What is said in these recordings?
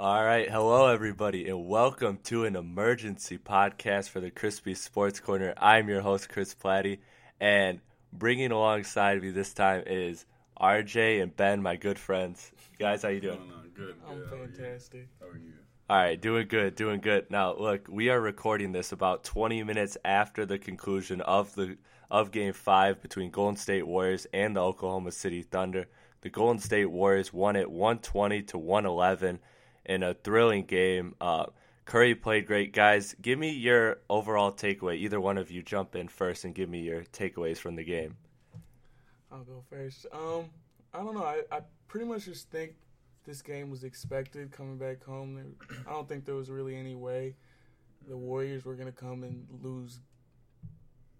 All right, hello everybody, and welcome to an emergency podcast for the Crispy Sports Corner. I'm your host Chris Platty, and bringing alongside me this time is RJ and Ben, my good friends. Guys, how you doing? Good. I'm good. How are fantastic. How are you? All right, doing good, doing good. Now, look, we are recording this about 20 minutes after the conclusion of the of Game Five between Golden State Warriors and the Oklahoma City Thunder. The Golden State Warriors won it 120 to 111 in a thrilling game. Uh, Curry played great, guys. Give me your overall takeaway. Either one of you jump in first and give me your takeaways from the game. I'll go first. Um, I don't know. I, I pretty much just think this game was expected coming back home. I don't think there was really any way the Warriors were going to come and lose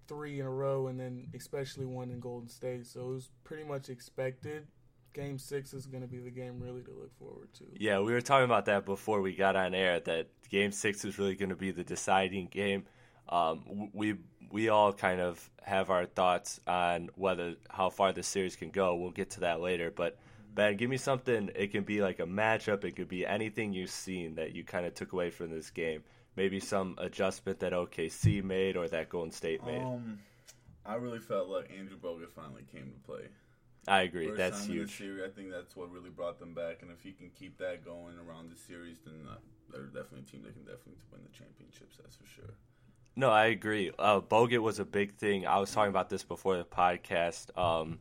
three in a row, and then especially one in Golden State. So it was pretty much expected. Game six is going to be the game really to look forward to. Yeah, we were talking about that before we got on air. That Game Six is really going to be the deciding game. Um, we we all kind of have our thoughts on whether how far the series can go. We'll get to that later. But Ben, give me something. It can be like a matchup. It could be anything you've seen that you kind of took away from this game. Maybe some adjustment that OKC made or that Golden State made. Um, I really felt like Andrew Bogut finally came to play. I agree. First That's time in the huge. series, I think that's what really brought them back. And if he can keep that going around the series, then uh, they're definitely a team that can definitely win the championships. That's for sure. No, I agree. Uh, Bogut was a big thing. I was talking about this before the podcast um,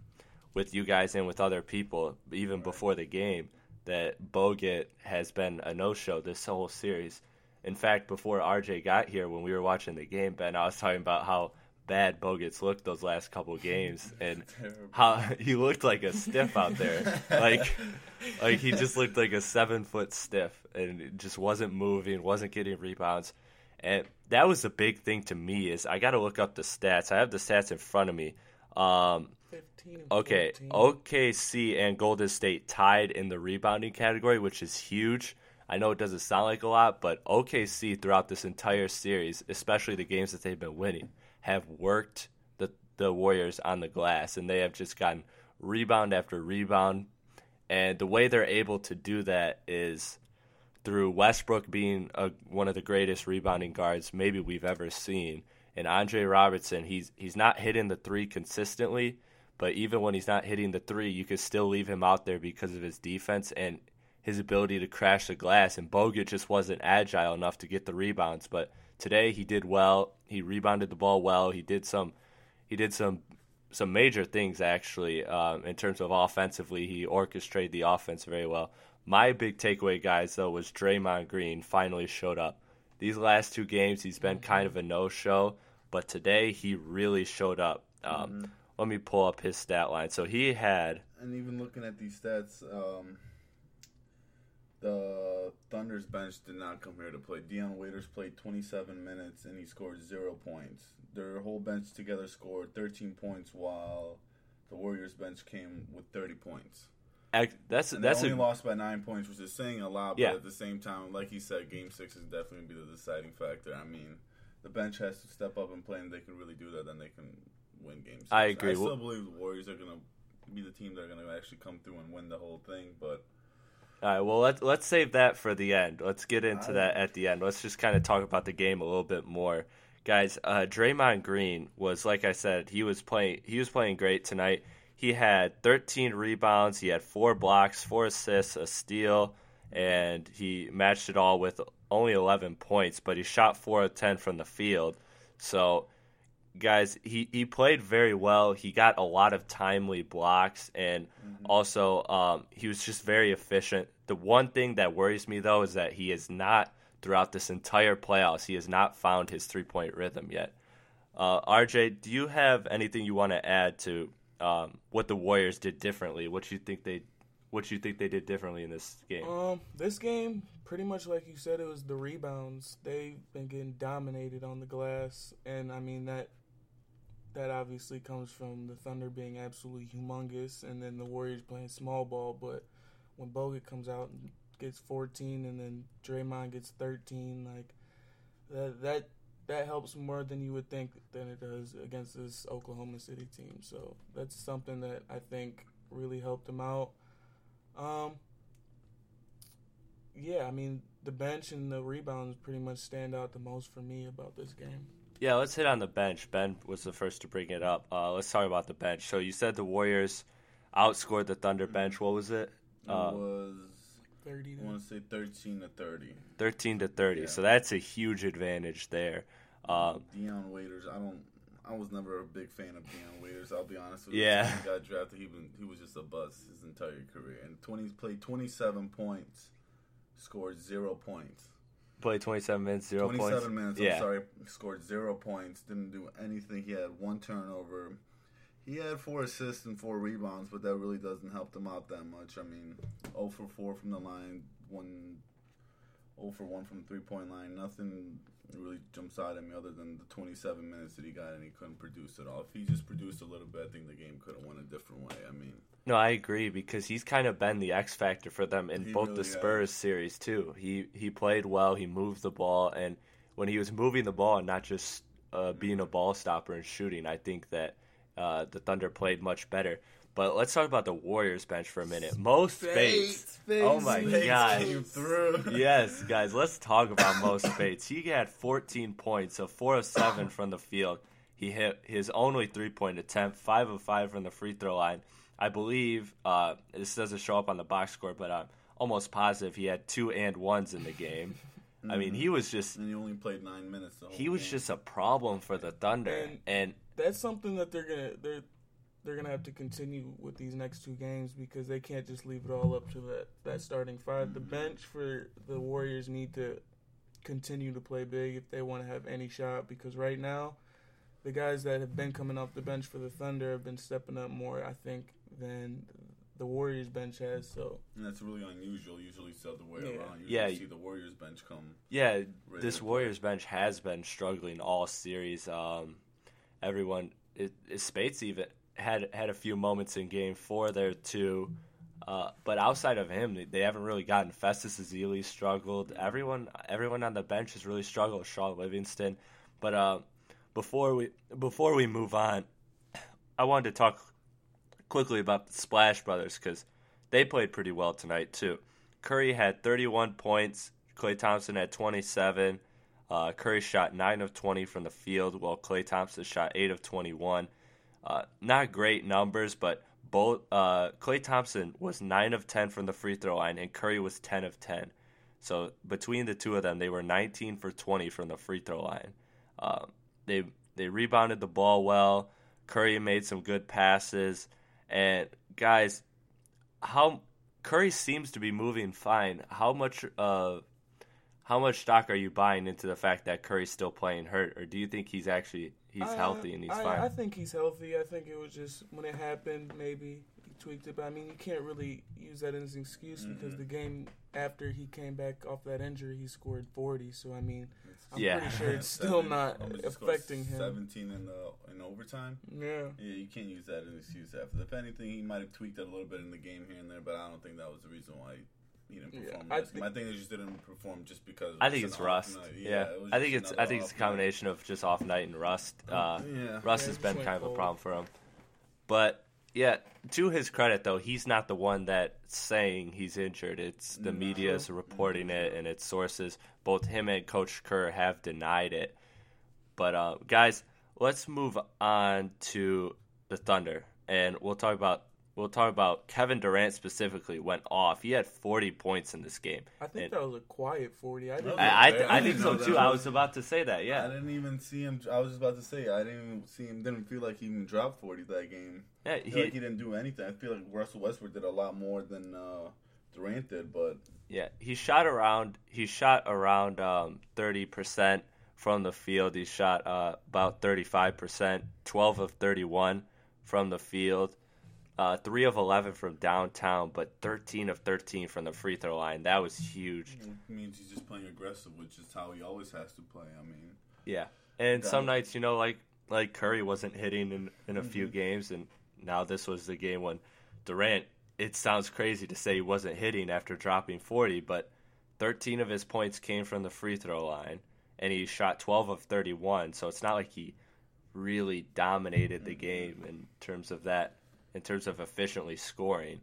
with you guys and with other people, even before the game, that Bogut has been a no show this whole series. In fact, before RJ got here, when we were watching the game, Ben, I was talking about how bad Bogut's looked those last couple games and how he looked like a stiff out there. like like he just looked like a seven foot stiff and just wasn't moving, wasn't getting rebounds. And that was the big thing to me is I got to look up the stats. I have the stats in front of me. Um, okay, 14. OKC and Golden State tied in the rebounding category, which is huge. I know it doesn't sound like a lot, but OKC throughout this entire series, especially the games that they've been winning, have worked the the Warriors on the glass, and they have just gotten rebound after rebound. And the way they're able to do that is through Westbrook being a, one of the greatest rebounding guards maybe we've ever seen, and Andre Roberson. He's he's not hitting the three consistently, but even when he's not hitting the three, you can still leave him out there because of his defense and his ability to crash the glass. And Bogut just wasn't agile enough to get the rebounds, but today he did well. He rebounded the ball well. He did some he did some some major things actually um, in terms of offensively. He orchestrated the offense very well. My big takeaway, guys, though, was Draymond Green finally showed up. These last two games, he's been kind of a no-show, but today he really showed up. Um, Let me pull up his stat line. So he had And even looking at these stats, um, the Thunder's bench did not come here to play. Dion Waiters played 27 minutes and he scored zero points. Their whole bench together scored 13 points, while the Warriors bench came with 30 points. that's And that's they only a lost by nine points, which is saying a lot. But Yeah. at the same time, like he said, Game Six is definitely gonna be the deciding factor. I mean, the bench has to step up and play, and they can really do that. Then they can win Game Six. I agree. I still Well- believe the Warriors are gonna be the team that are gonna actually come through and win the whole thing. But All right, well let's let's save that for the end. Let's get into I- that at the end. Let's just kind of talk about the game a little bit more, guys. Uh, Draymond Green was like I said, he was playing he was playing great tonight. He had 13 rebounds, he had four blocks, four assists, a steal, and he matched it all with only 11 points. But he shot four of 10 from the field, so guys, he, he played very well. He got a lot of timely blocks, and also um, he was just very efficient. The one thing that worries me though is that he is not throughout this entire playoffs. He has not found his three point rhythm yet. Uh, RJ, do you have anything you want to add to um, what the Warriors did differently? What you think they what you think they did differently in this game? Um, this game, pretty much like you said, it was the rebounds. They've been getting dominated on the glass, and I mean that that obviously comes from the Thunder being absolutely humongous, and then the Warriors playing small ball. But when Bogut comes out and gets 14, and then Draymond gets 13, like that that that helps more than you would think than it does against this Oklahoma City team. So that's something that I think really helped him out. Um, yeah, I mean the bench and the rebounds pretty much stand out the most for me about this game. Yeah, let's hit on the bench. Ben was the first to bring it up. Uh, let's talk about the bench. So you said the Warriors outscored the Thunder bench. What was it? It Uh, was Thirty. I want to say thirteen to thirty. 13 to 30. Yeah. So that's a huge advantage there. Um, Dion Waiters, I don't. I was never a big fan of Dion Waiters. I'll be honest with Yeah. you. When he got drafted. He was he was just a bust his entire career. And twenty played twenty seven points, scored zero points. Played 27 minutes, zero Twenty points. seven minutes. Yeah. I'm sorry, scored zero points. Didn't do anything. He had one turnover. He had four assists and four rebounds, but that really doesn't help them out that much. I mean, 0 for 4 from the line, one 0 for 1 from the three point line. Nothing really jumps out at me other than the 27 minutes that he got and he couldn't produce at all. If he just produced a little bit, I think the game could have went a different way. I mean, No, I agree because he's kind of been the X factor for them in both really the Spurs series too. He he played well, he moved the ball, and when he was moving the ball and not just uh, being a ball stopper and shooting, I think that uh, the Thunder played much better. But let's talk about the Warriors bench for a minute. Mo Speights. Oh my Speights god. came through. yes, guys, let's talk about Mo Speights. He had 14 points, a 4 of 7 from the field. He hit his only three point attempt, 5 of 5 from the free throw line. I believe, uh, this doesn't show up on the box score, but I'm almost positive he had two and ones in the game. I mean, he was just. And he only played nine minutes. The whole He was game. just a problem for the Thunder, And- and That's something that they're gonna they're they're gonna have to continue with these next two games because they can't just leave it all up to that that starting five. The bench for the Warriors need to continue to play big if they want to have any shot because right now the guys that have been coming off the bench for the Thunder have been stepping up more, I think, than the Warriors bench has. So And that's really unusual. Usually it's the other way Yeah. around. Usually Yeah. you see the Warriors bench come. yeah, this to play. Warriors bench has been struggling all series. Um, everyone, it, it, Speights even had had a few moments in Game Four there too, uh, but outside of him, they, they haven't really gotten. Festus Ezeli struggled. Everyone, everyone on the bench has really struggled. Shaun Livingston, but uh, before we before we move on, I wanted to talk quickly about the Splash Brothers because they played pretty well tonight too. Curry had 31 points. Klay Thompson had 27. Uh, Curry shot 9 of 20 from the field, while Klay Thompson shot 8 of 21. Uh, not great numbers, but both uh, Klay Thompson was 9 of 10 from the free throw line, and Curry was 10 of 10. So between the two of them, they were 19 for 20 from the free throw line. Uh, they they rebounded the ball well. Curry made some good passes, and guys, how Curry seems to be moving fine. How much uh how much stock are you buying into the fact that Curry's still playing hurt, or do you think he's actually he's I- healthy and he's I, fine? I think he's healthy. I think it was just when it happened, maybe he tweaked it. But I mean, you can't really use that as an excuse because Mhm. the game after he came back off that injury, he scored 40. So I mean, I'm Yeah. pretty sure it's Seven- still not how much he scored? affecting him. Seventeen in the in overtime. Yeah. Yeah, you can't use that as an excuse. After, if anything, he might have tweaked it a little bit in the game here and there, but I don't think that was the reason why he didn't Yeah, perform. I I, think- I think they just didn't perform just because. I think it's rust. night. Yeah, it I think it's I think it's a off night. combination of just off night and rust. Uh, Yeah, Russ Yeah, has been just kind of a problem for him. But yeah, to his credit though, he's not the one that's saying he's injured. It's the No. media's reporting it and its sources. Both him and Coach Kerr have denied it. But uh, guys, let's move on to the Thunder, and we'll talk about we'll talk about Kevin Durant specifically. Went off. He had 40 points in this game. I think And- that was a quiet 40. I didn't. Really? I, I, I I think so too. that. I was about to say that. Yeah. I didn't even see him. I was just about to say I didn't even see him. Didn't feel like he even dropped forty that game. yeah. He, like he didn't do anything. I feel like Russell Westbrook did a lot more than uh, Durant did, but Yeah, he shot around. He shot around um, thirty percent from the field. He shot uh, about thirty-five percent, twelve of thirty-one from the field, uh, three of eleven from downtown, but thirteen of thirteen from the free throw line. That was huge. it means he's just playing aggressive, which is how he always has to play. I mean, Yeah, and some it. nights, you know, like like Curry wasn't hitting in in a few games, and now this was the game when Durant. It sounds crazy to say he wasn't hitting after dropping forty, but thirteen of his points came from the free throw line, and he shot twelve of thirty-one. So it's not like he really dominated the game in terms of that, in terms of efficiently scoring.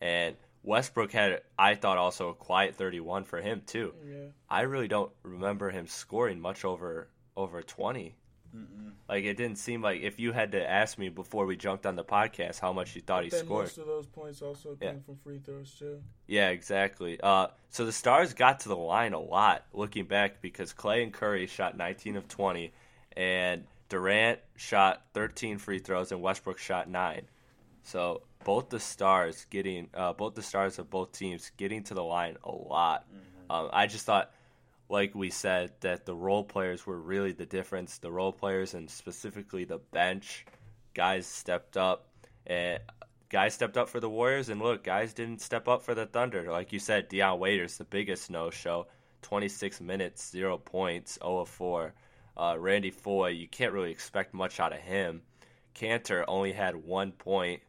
And Westbrook had, I thought, also a quiet 31 for him too. Yeah. I really don't remember him scoring much over over 20. Mm-mm. Like it didn't seem like if you had to ask me before we jumped on the podcast how much you thought he scored. most of those points also Yeah. came from free throws too. Yeah, exactly. Uh, so the Stars got to the line a lot looking back because Klay and Curry shot 19 of 20, and Durant shot 13 free throws, and Westbrook shot nine. So both the Stars getting, uh, both the Stars of both teams getting to the line a lot. Um, I just thought, like we said, that the role players were really the difference. The role players and specifically the bench guys stepped up, and guys stepped up for the Warriors, and look, guys didn't step up for the Thunder. Like you said, Dion Waiters, the biggest no-show, 26 minutes, zero points, 0 of 4. Uh, Randy Foye, you can't really expect much out of him. Kanter only had one point,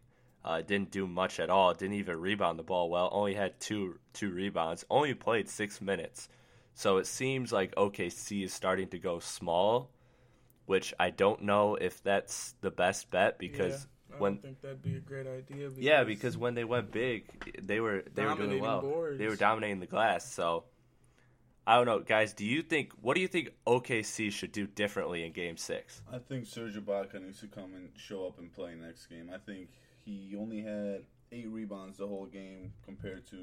uh, didn't do much at all, didn't even rebound the ball well, only had two two rebounds, only played six minutes. So it seems like OKC is starting to go small, which I don't know if that's the best bet because yeah, I when don't think that'd be a great idea. Because yeah, because when they went big, they were they were doing well. boards. They were dominating the glass. So I don't know, guys. Do you think what do you think OKC should do differently in Game Six? I think Serge Ibaka needs to come and show up and play next game. I think he only had eight rebounds the whole game compared to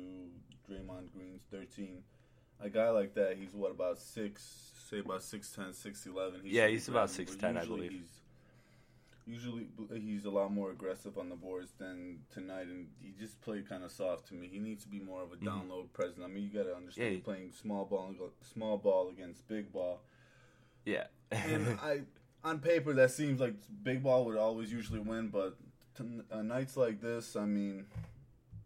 Draymond Green's 13. A guy like that, he's what about six, say about 6'10", 6'11". He Yeah, should be he's about but 6'10", I believe. He's, usually he's a lot more aggressive on the boards than tonight, and he just played kind of soft to me. He needs to be more of a down low presence. I mean, you got to understand Mm-hmm. Yeah. playing small ball, small ball against big ball Yeah, and I, on paper, that seems like big ball would always usually win, but t- uh, nights like this, I mean,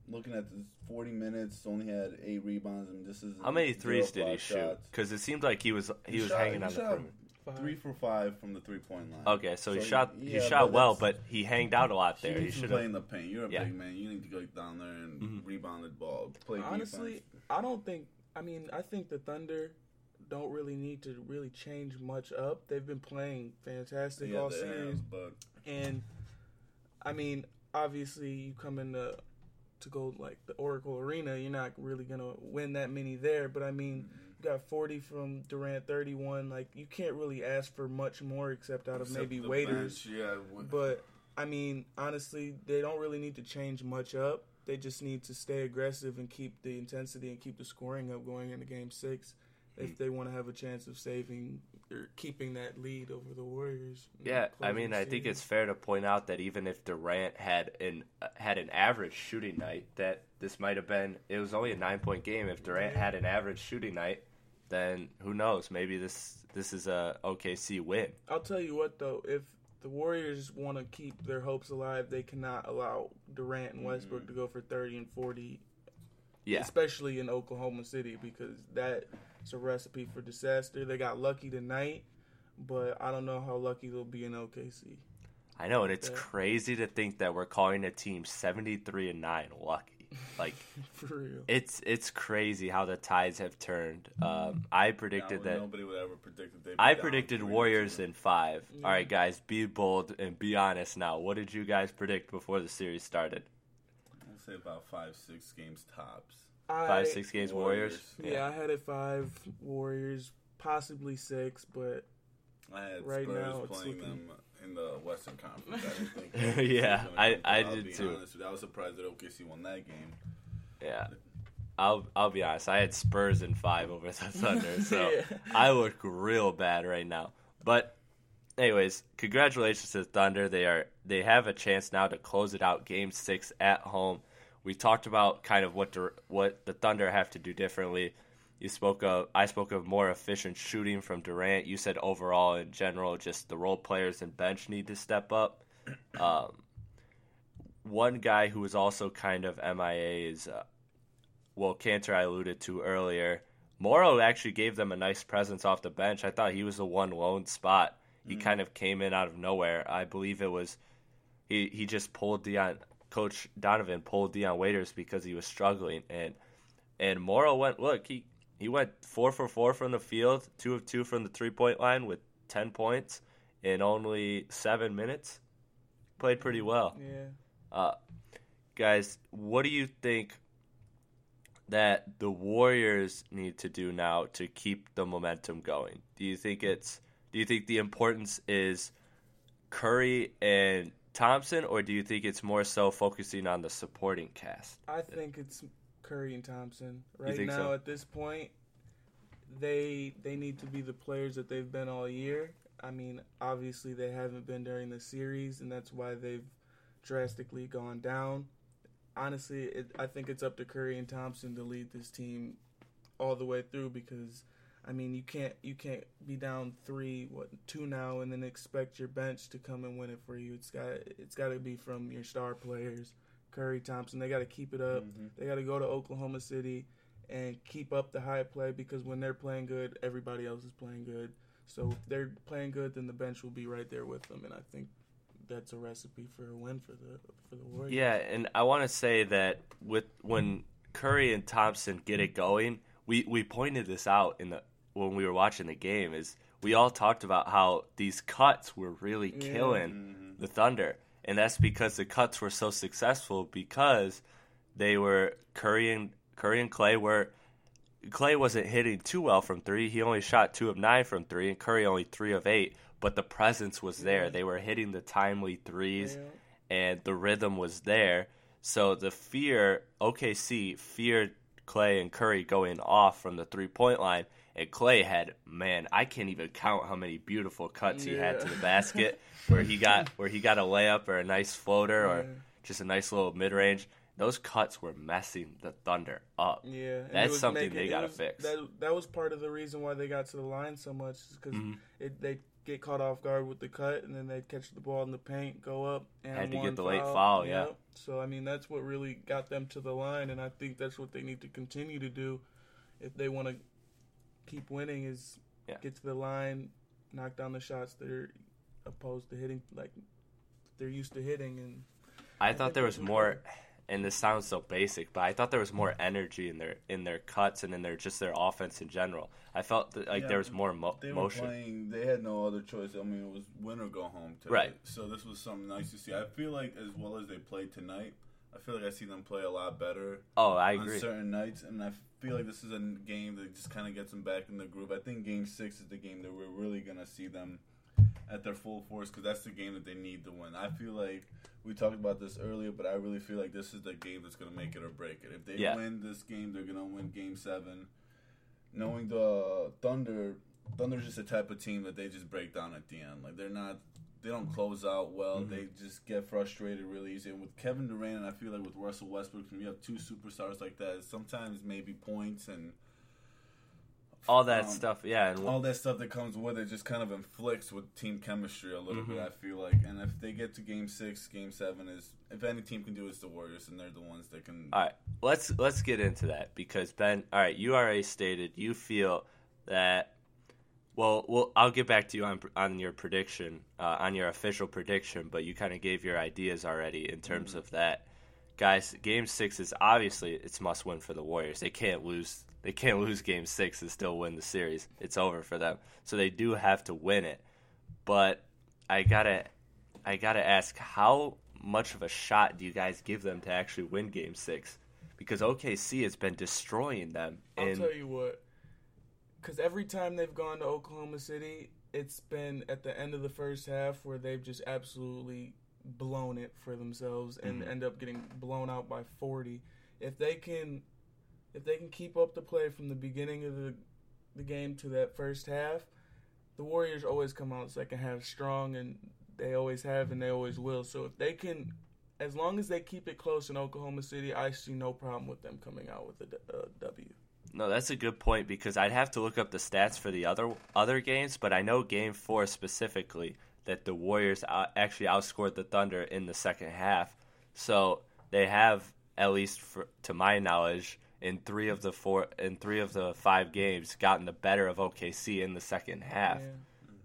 looking at this 40 minutes, only had eight rebounds, and this is how many threes did he shoot? Because it seemed like he was he, was shot- hanging he on the shot perimeter. Three for five from the three point line. Okay, so, he So, shot he shot but well, but he hanged out a lot there. He needs should play in the paint. You're a Yeah. big man. You need to go down there and Mhm. rebound the ball. Play Honestly, defense. I don't think. I mean, I think the Thunder don't really need to really change much up. They've been playing fantastic Yeah, all series, have, but and I mean, obviously, you come into to go like the Oracle Arena, you're not really gonna win that many there. But I mean, you got 40 from Durant, 31. Like you can't really ask for much more except out of except maybe waiters. bench, yeah, But I mean, honestly, they don't really need to change much up. They just need to stay aggressive and keep the intensity and keep the scoring up going into Game Six Hmm. if they want to have a chance of saving or keeping that lead over the Warriors. Yeah, I mean, I think it's fair to point out that even if Durant had an had an average shooting night, that this might have been it was only a nine point game. If Durant had an average shooting night, then who knows? Maybe this this is a OKC win. I'll tell you what though, if the Warriors want to keep their hopes alive, they cannot allow Durant and Westbrook mm. to go for 30 and 40 Yeah, especially in Oklahoma City because that's a recipe for disaster. They got lucky tonight, but I don't know how lucky they'll be in OKC. I know, and it's Yeah. crazy to think that we're calling a team seventy three and nine lucky. Like For real. it's it's crazy how the tides have turned. Um, I predicted now, that. nobody would ever predict that they'd be I down predicted Warriors in five. Yeah. All right, guys, be bold and be honest now. What did you guys predict before the series started? I'll say about five, six games tops. I, Five, six games, Warriors. Warriors. Yeah, I had it five Warriors, possibly six, but I had Right Spurs now, it's playing looking- them in the Western Conference. I didn't think OKC was Yeah, gonna I, I I'll did be too. honest with you. I was surprised that OKC won that game. Yeah. I'll I'll be honest. I had Spurs in five over the Thunder, so Yeah. I look real bad right now. But anyways, congratulations to the Thunder. They are they have a chance now to close it out game 6 at home. We talked about kind of what the, what the Thunder have to do differently. You spoke of I spoke of more efficient shooting from Durant. You said overall in general just the role players and bench need to step up. Um, one guy who is also kind of MIA is uh, well, Kanter I alluded to earlier. Morrow actually gave them a nice presence off the bench. I thought he was the one lone spot. He kind of came in out of nowhere. I believe it was he he just pulled Dion Coach Donovan pulled Dion Waiters because he was struggling and and Morrow went look, he he went four for four from the field, two of two from the three point line with ten points in only seven minutes. Played pretty well. yeah. Uh, guys, what do you think? that the Warriors need to do now to keep the momentum going? Do you think it's do you think the importance is Curry and Thompson or do you think it's more so focusing on the supporting cast? I think it's Curry and Thompson. Right now so? at this point they they need to be the players that they've been all year. I mean, obviously they haven't been during the series and that's why they've drastically gone down. Honestly, it, I think it's up to Curry and Thompson to lead this team all the way through because I mean, you can't you can't be down 3 what 2 now and then expect your bench to come and win it for you. It's got it's got to be from your star players. Curry, Thompson, they got to keep it up. Mhm. They got to go to Oklahoma City and keep up the high play because when they're playing good, everybody else is playing good. So if they're playing good, then the bench will be right there with them, and I think that's a recipe for a win for the for the Warriors. Yeah, and I want to say that with when Curry and Thompson get it going, we we pointed this out in the when we were watching the game is we all talked about how these cuts were really Yeah. killing Mhm. the Thunder, and that's because the cuts were so successful because they were Curry and Curry and Klay were Klay wasn't hitting too well from three. He only shot two of nine from three, and Curry only three of eight. But the presence was there. They were hitting the timely threes Yeah. and the rhythm was there. So the fear, OKC feared Klay and Curry going off from the three point line, and Klay had man, I can't even count how many beautiful cuts he had to the basket where he got where he got a layup or a nice floater or Yeah. just a nice little mid range. Those cuts were messing the Thunder up. Yeah, That's something making- they gotta was- fix. That that was part of the reason why they got to the line so much because Mhm. they get caught off guard with the cut, and then they catch the ball in the paint, go up, and Had to get the late foul, yeah. So I mean, that's what really got them to the line, and I think that's what they need to continue to do if they want to keep winning. Is Yeah. get to the line, knock down the shots they're opposed to hitting, like they're used to hitting, and I thought there was more, and this sounds so basic, but I thought there was more mm-hmm. energy in their in their cuts and in their just their offense in general. I felt that, like Yeah, there was more mo- They were motion. playing. They had no other choice. I mean, it was win or go home today. Right. So this was something nice to see. I feel like as well as they played tonight, I feel like I see them play a lot better Oh, I on agree. certain nights, and I feel like this is a game that just kind of gets them back in the groove. I think Game Six is the game that we're really gonna see them at their full force because that's the game that they need to win. I feel like we talked about this earlier, but I really feel like this is the game that's gonna make it or break it. If they Yeah. win this game, they're gonna win Game Seven. Knowing the Thunder, Thunder's just a type of team that they just break down at the end. Like they're not. They don't close out well. Mhm. They just get frustrated really easy. And with Kevin Durant, and I feel like with Russell Westbrook, when you have two superstars like that, sometimes maybe points and All that um, stuff, yeah, and all that stuff that comes with it just kind of inflicts with team chemistry a little bit. Mhm. I feel like, and if they get to Game Six, Game Seven is if any team can do it, it's the Warriors, and they're the ones that can. All right, let's let's get into that because Ben. All right, you already stated you feel that. Well, well, I'll get back to you on on your prediction, uh, on your official prediction, but you kind of gave your ideas already in terms Mhm. of that. Guys, Game Six is obviously it's must win for the Warriors. They can't lose. They can't lose Game Six and still win the series. It's over for them. So they do have to win it. But I gotta, I gotta ask, how much of a shot do you guys give them to actually win Game Six? Because OKC has been destroying them. I'll in tell you what, because every time they've gone to Oklahoma City, it's been at the end of the first half where they've just absolutely blown it for themselves and Mhm. end up getting blown out by 40. If they can, if they can keep up the play from the beginning of the the game to that first half, the Warriors always come out second half strong, and they always have and they always will. So if they can. As long as they keep it close in Oklahoma City, I see no problem with them coming out with a a W. No, that's a good point because I'd have to look up the stats for the other other games, but I know Game Four specifically that the Warriors uh, actually outscored the Thunder in the second half. So they have, at least for, to my knowledge, in three of the four in three of the five games, gotten the better of OKC in the second half. Yeah.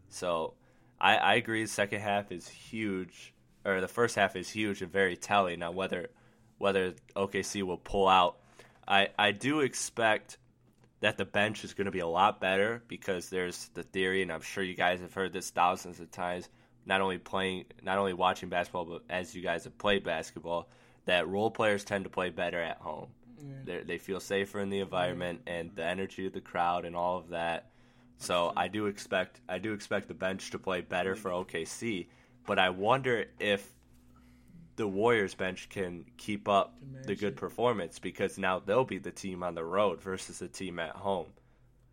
So I, I agree. The second half is huge, or the first half is huge and very telling. Now whether whether OKC will pull out, I I do expect that the bench is going to be a lot better because there's the theory, and I'm sure you guys have heard this thousands of times. Not only playing, not only watching basketball, but as you guys have played basketball, that role players tend to play better at home. They they feel safer in the environment and the energy of the crowd and all of that. So I do expect I do expect the bench to play better for OKC, but I wonder if the Warriors bench can keep up Can the good performance because now they'll be the team on the road versus the team at home.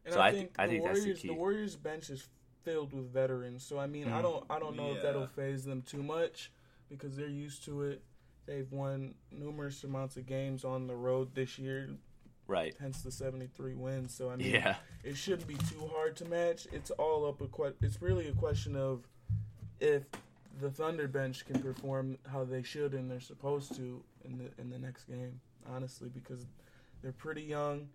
And So I I think think- I the think that's the Warriors, key. the Warriors bench is filled with veterans. So I mean, I Mhm. don't, I don't know if that'll phase them too much because they're used to it. They've won numerous amounts of games on the road this year, Right. hence the seventy-three wins. So I mean, Yeah. it shouldn't be too hard to match. It's all up a que- It's really a question of if the Thunder bench can perform how they should and they're supposed to in the in the next game. Honestly, because they're pretty young.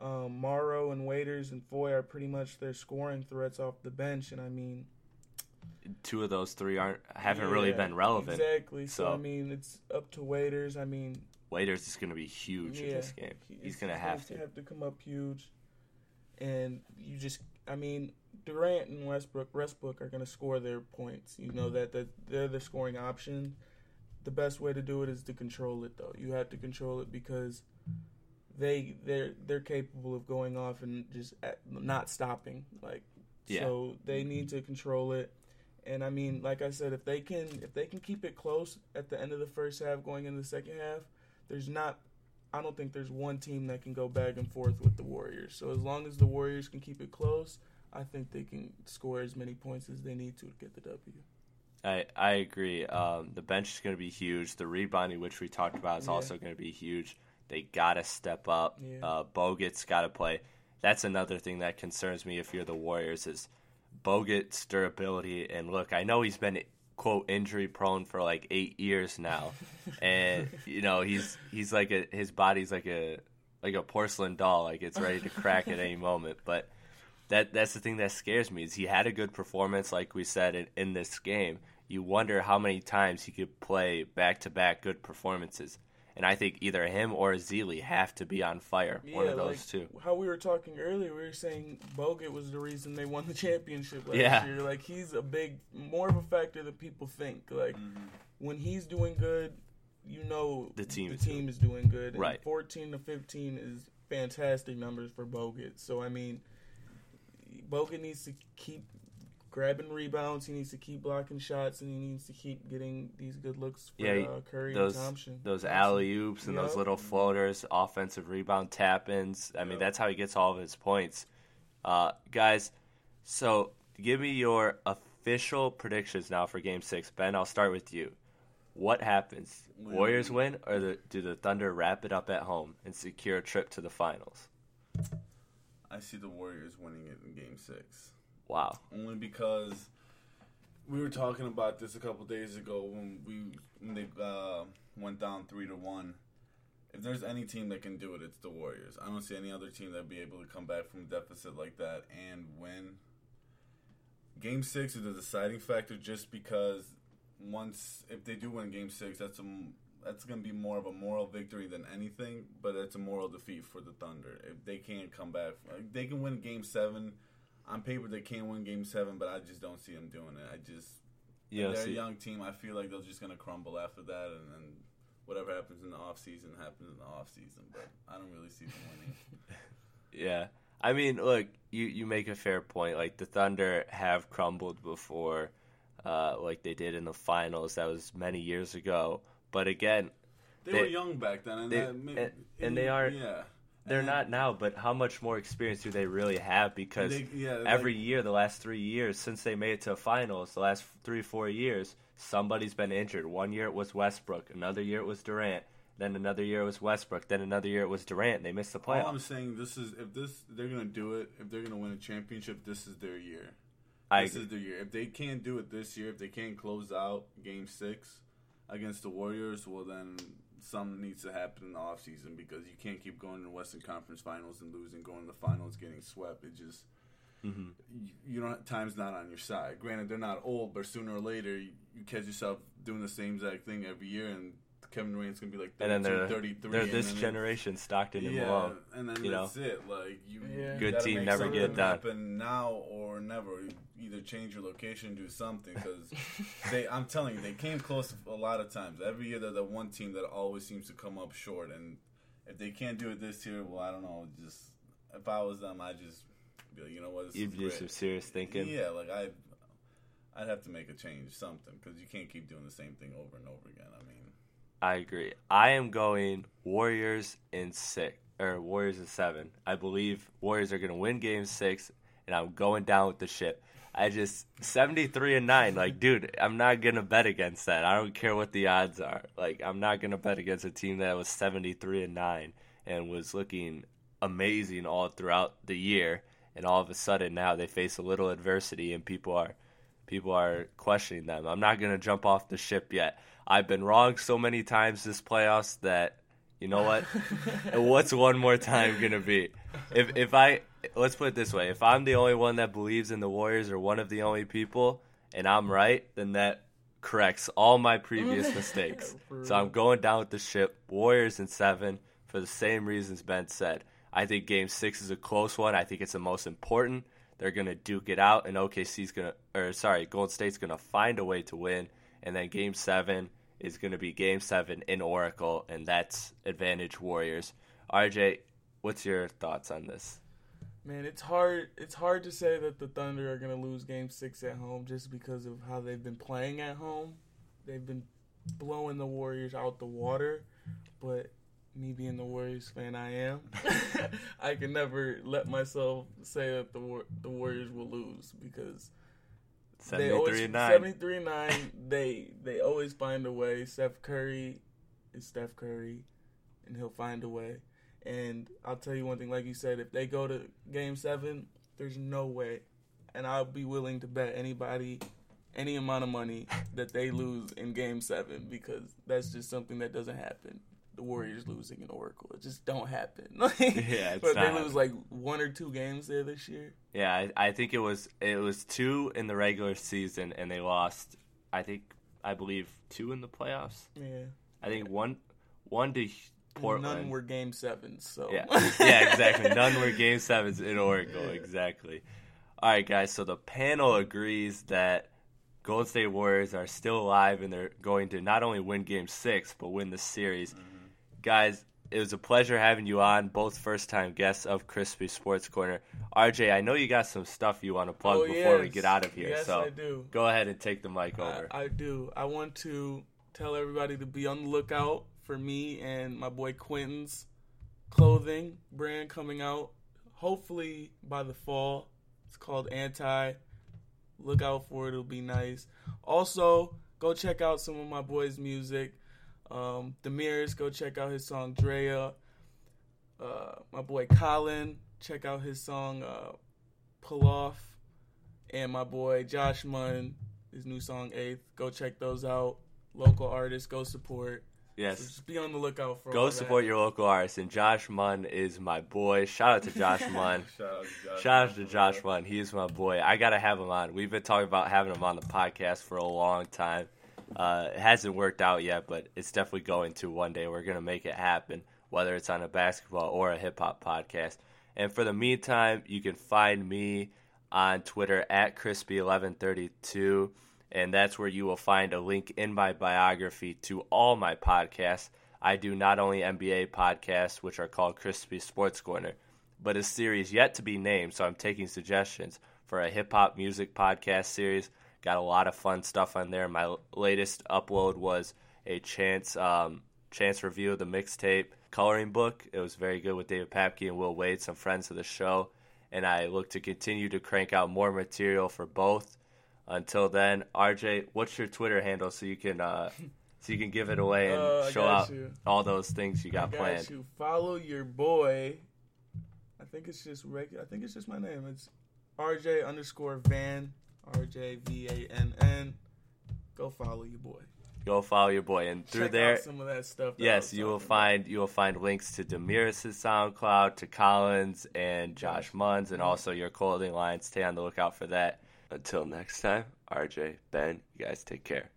Um, Morrow and Waiters and Foye are pretty much their scoring threats off the bench, and I mean, Two of those three aren't haven't really been relevant. Exactly. So, So- I mean, it's up to Waiters. I mean, Waiters is going to be huge in this game. he- He's going to have to. have to come up huge, and you just, I mean, Durant and Westbrook, Westbrook are going to score their points. You know mm-hmm. that that they're the scoring option. The best way to do it is to control it, though. You have to control it because they they're they're capable of going off and just at, not stopping. Like, Yeah. so they mm-hmm. need to control it. And I mean, like I said, if they can if they can keep it close at the end of the first half, going into the second half, there's not. I don't think there's one team that can go back and forth with the Warriors. So as long as the Warriors can keep it close, I think they can score as many points as they need to to get the W. I I agree. Um, the bench is going to be huge. The rebounding, which we talked about, is Yeah. also going to be huge. They got to step up. Yeah. Uh, Bogut's got to play. That's another thing that concerns me if you're the Warriors is Bogut's durability. And look, I know he's been quote injury prone for like eight years now, and you know he's he's like a his body's like a like a porcelain doll, like it's ready to crack at any moment. But that that's the thing that scares me is he had a good performance, like we said in, in this game. You wonder how many times he could play back to back good performances. And I think either him or Zeely have to be on fire. One of those like two. how we were talking earlier, we were saying Bogut was the reason they won the championship last Yeah. year. Like he's a big, more of a factor than people think. Like mm-hmm. when he's doing good, you know The team the is team is doing good. And Right. Fourteen to fifteen is fantastic numbers for Bogut. So I mean, Bogut needs to keep grabbing rebounds. He needs to keep blocking shots, and he needs to keep getting these good looks for Yeah, he- uh, Curry those and Thompson. those alley oops and those little floaters, offensive rebound tap ins. I mean, Yup. that's how he gets all of his points. Uh, guys, so give me your official predictions now for Game Six. Ben, I'll start with you. What happens? Win. Warriors win, or the, do the Thunder wrap it up at home and secure a trip to the finals? I see the Warriors winning it in Game Six. Wow. only because we were talking about this a couple days ago when we when they uh, went down three to one. If there's any team that can do it, it's the Warriors. I don't see any other team that'd be able to come back from a deficit like that and win. Game six is the deciding factor, just because once if they do win Game six, that's a that's gonna be more of a moral victory than anything, but it's a moral defeat for the Thunder if they can't come back. Like, they can win Game seven on paper they can win game seven, but I just don't see them doing it. I just Yeah, they're see, a young team. I feel like they're just gonna crumble after that, and then whatever happens in the off season happens in the off season. But I don't really see them winning. Yeah. I mean, look, you, you make a fair point. Like, the Thunder have crumbled before, uh, like they did in the finals. That was many years ago. But again, They, They- were young back then, and they- and- and they are- Yeah, they're And not now, but how much more experience do they really have? Because They, yeah, every like, year, the last three years, since they made it to finals, the last three, four years, somebody's been injured. One year it was Westbrook, another year it was Durant, then another year it was Westbrook, then another year it was Durant. They missed the all I'm saying, this is if this they're gonna do it. If they're gonna win a championship, this is their year. This is their year. If they can't do it this year, if they can't close out Game Six against the Warriors, well then something needs to happen in the offseason because you can't keep going to the Western Conference Finals and losing, going to the finals, getting swept. It just Mhm. you, you don't time's not on your side. Granted, they're not old, but sooner or later you, you catch yourself doing the same exact thing every year, and Kevin Durant's gonna be like 32, And then they're 33. they're and this then generation, Stockton and yeah, Malone. and then you know? that's it. Like you, Yeah. you Good team never get done. Happen now or never. You Either change your location, do something because they. I'm telling you, they came close a lot of times. Every year, they're the one team that always seems to come up short, and if they can't do it this year, well, I don't know. Just if I was them, I just be like, you know what? This You'd do some serious thinking. Yeah, like I, I'd have to make a change, something, because you can't keep doing the same thing over and over again. I mean, I agree. I am going Warriors in six or Warriors in seven. I believe Warriors are going to win Game Six, and I'm going down with the ship. I just seventy three and nine. Like, dude, I'm not gonna bet against that. I don't care what the odds are. Like, I'm not gonna bet against a team that was seventy three and nine and was looking amazing all throughout the year, and all of a sudden now they face a little adversity and people are people are questioning them. I'm not gonna jump off the ship yet. I've been wrong so many times this playoffs that you know what? What's one more time gonna be? If if I let's put it this way, if I'm the only one that believes in the Warriors or one of the only people, and I'm right, then that corrects all my previous mistakes. So I'm going down with the ship. Warriors in seven for the same reasons Ben said. I think Game Six is a close one. I think it's the most important. They're gonna duke it out, and OKC's gonna, or sorry, Golden State's gonna find a way to win, and then Game Seven is gonna be Game Seven in Oracle, and that's advantage Warriors. RJ, what's your thoughts on this? Man, it's hard. It's hard to say that the Thunder are gonna lose Game Six at home just because of how they've been playing at home. They've been blowing the Warriors out the water, but me being the Warriors fan I am, I can never let myself say that the the Warriors will lose because they always and nine. 73 and 9 they they always find a way. Steph curry is steph curry and he'll find a way. And i'll tell you one thing like you said if they go to game 7 there's no way. And i'll be willing to bet anybody any amount of money that they lose in game 7 because that's just something that doesn't happen the warriors losing in oracle it just don't happen Yeah, it's but they lose like one or two games there this year Yeah, I, I think it was it was two in the regular season, and they lost. I think I believe two in the playoffs. yeah I think one one to Portland. None were game sevens, so Yeah, yeah, exactly. None were game sevens in Oracle, Yeah. exactly. All right, guys. So the panel agrees that Golden State Warriors are still alive and they're going to not only win Game Six but win the series. Mm-hmm. Guys, it was a pleasure having you on. Both first-time guests of Crispy Sports Corner. RJ, I know you got some stuff you want to plug Oh, before we get out of here. Yes, so I do. go ahead and take the mic I, over. I do. I want to tell everybody to be on the lookout for me and my boy Quentin's clothing brand coming out. Hopefully by the fall. It's called Anti. Look out for it. It'll be nice. Also, go check out some of my boys' music. Um, Demiris, go check out his song Drea. Uh, my boy Colin, check out his song uh, Pull Off. And my boy Josh Munn, his new song Eighth. Go check those out. Local artists, go support. So yes. just be on the lookout for all Go that. support your local artists. And Josh Munn is my boy. Shout out to Josh Munn. shout out to Josh. Shout out to Josh Munn. He's my boy. I gotta have him on. We've been talking about having him on the podcast for a long time. Uh, it hasn't worked out yet, but it's definitely going to one day. We're gonna make it happen, whether it's on a basketball or a hip hop podcast. And for the meantime, you can find me on Twitter at chrispy1132, and that's where you will find a link in my biography to all my podcasts. I do not only NBA podcasts, which are called Crispy Sports Corner, but a series yet to be named. So I'm taking suggestions for a hip hop music podcast series. Got a lot of fun stuff on there. My latest upload was a chance um, chance review of the mixtape coloring book. It was very good with David Papke and Will Wade, some friends of the show. And I look to continue to crank out more material for both. Until then, RJ, what's your Twitter handle so you can uh, so you can give it away and Uh, show out you. all those things you got I got planned? you. Follow your boy. I think it's just regular. I think it's just my name. It's RJ underscore Vann. RJ V A N N. Go follow your boy. Go follow your boy, and through Check there, some of that stuff. that Yes, you will about. find you will find links to Demiris' SoundCloud, to Collins and Josh Munn's, and also your clothing line. Stay on the lookout for that. Until next time, RJ, Ben, you guys take care.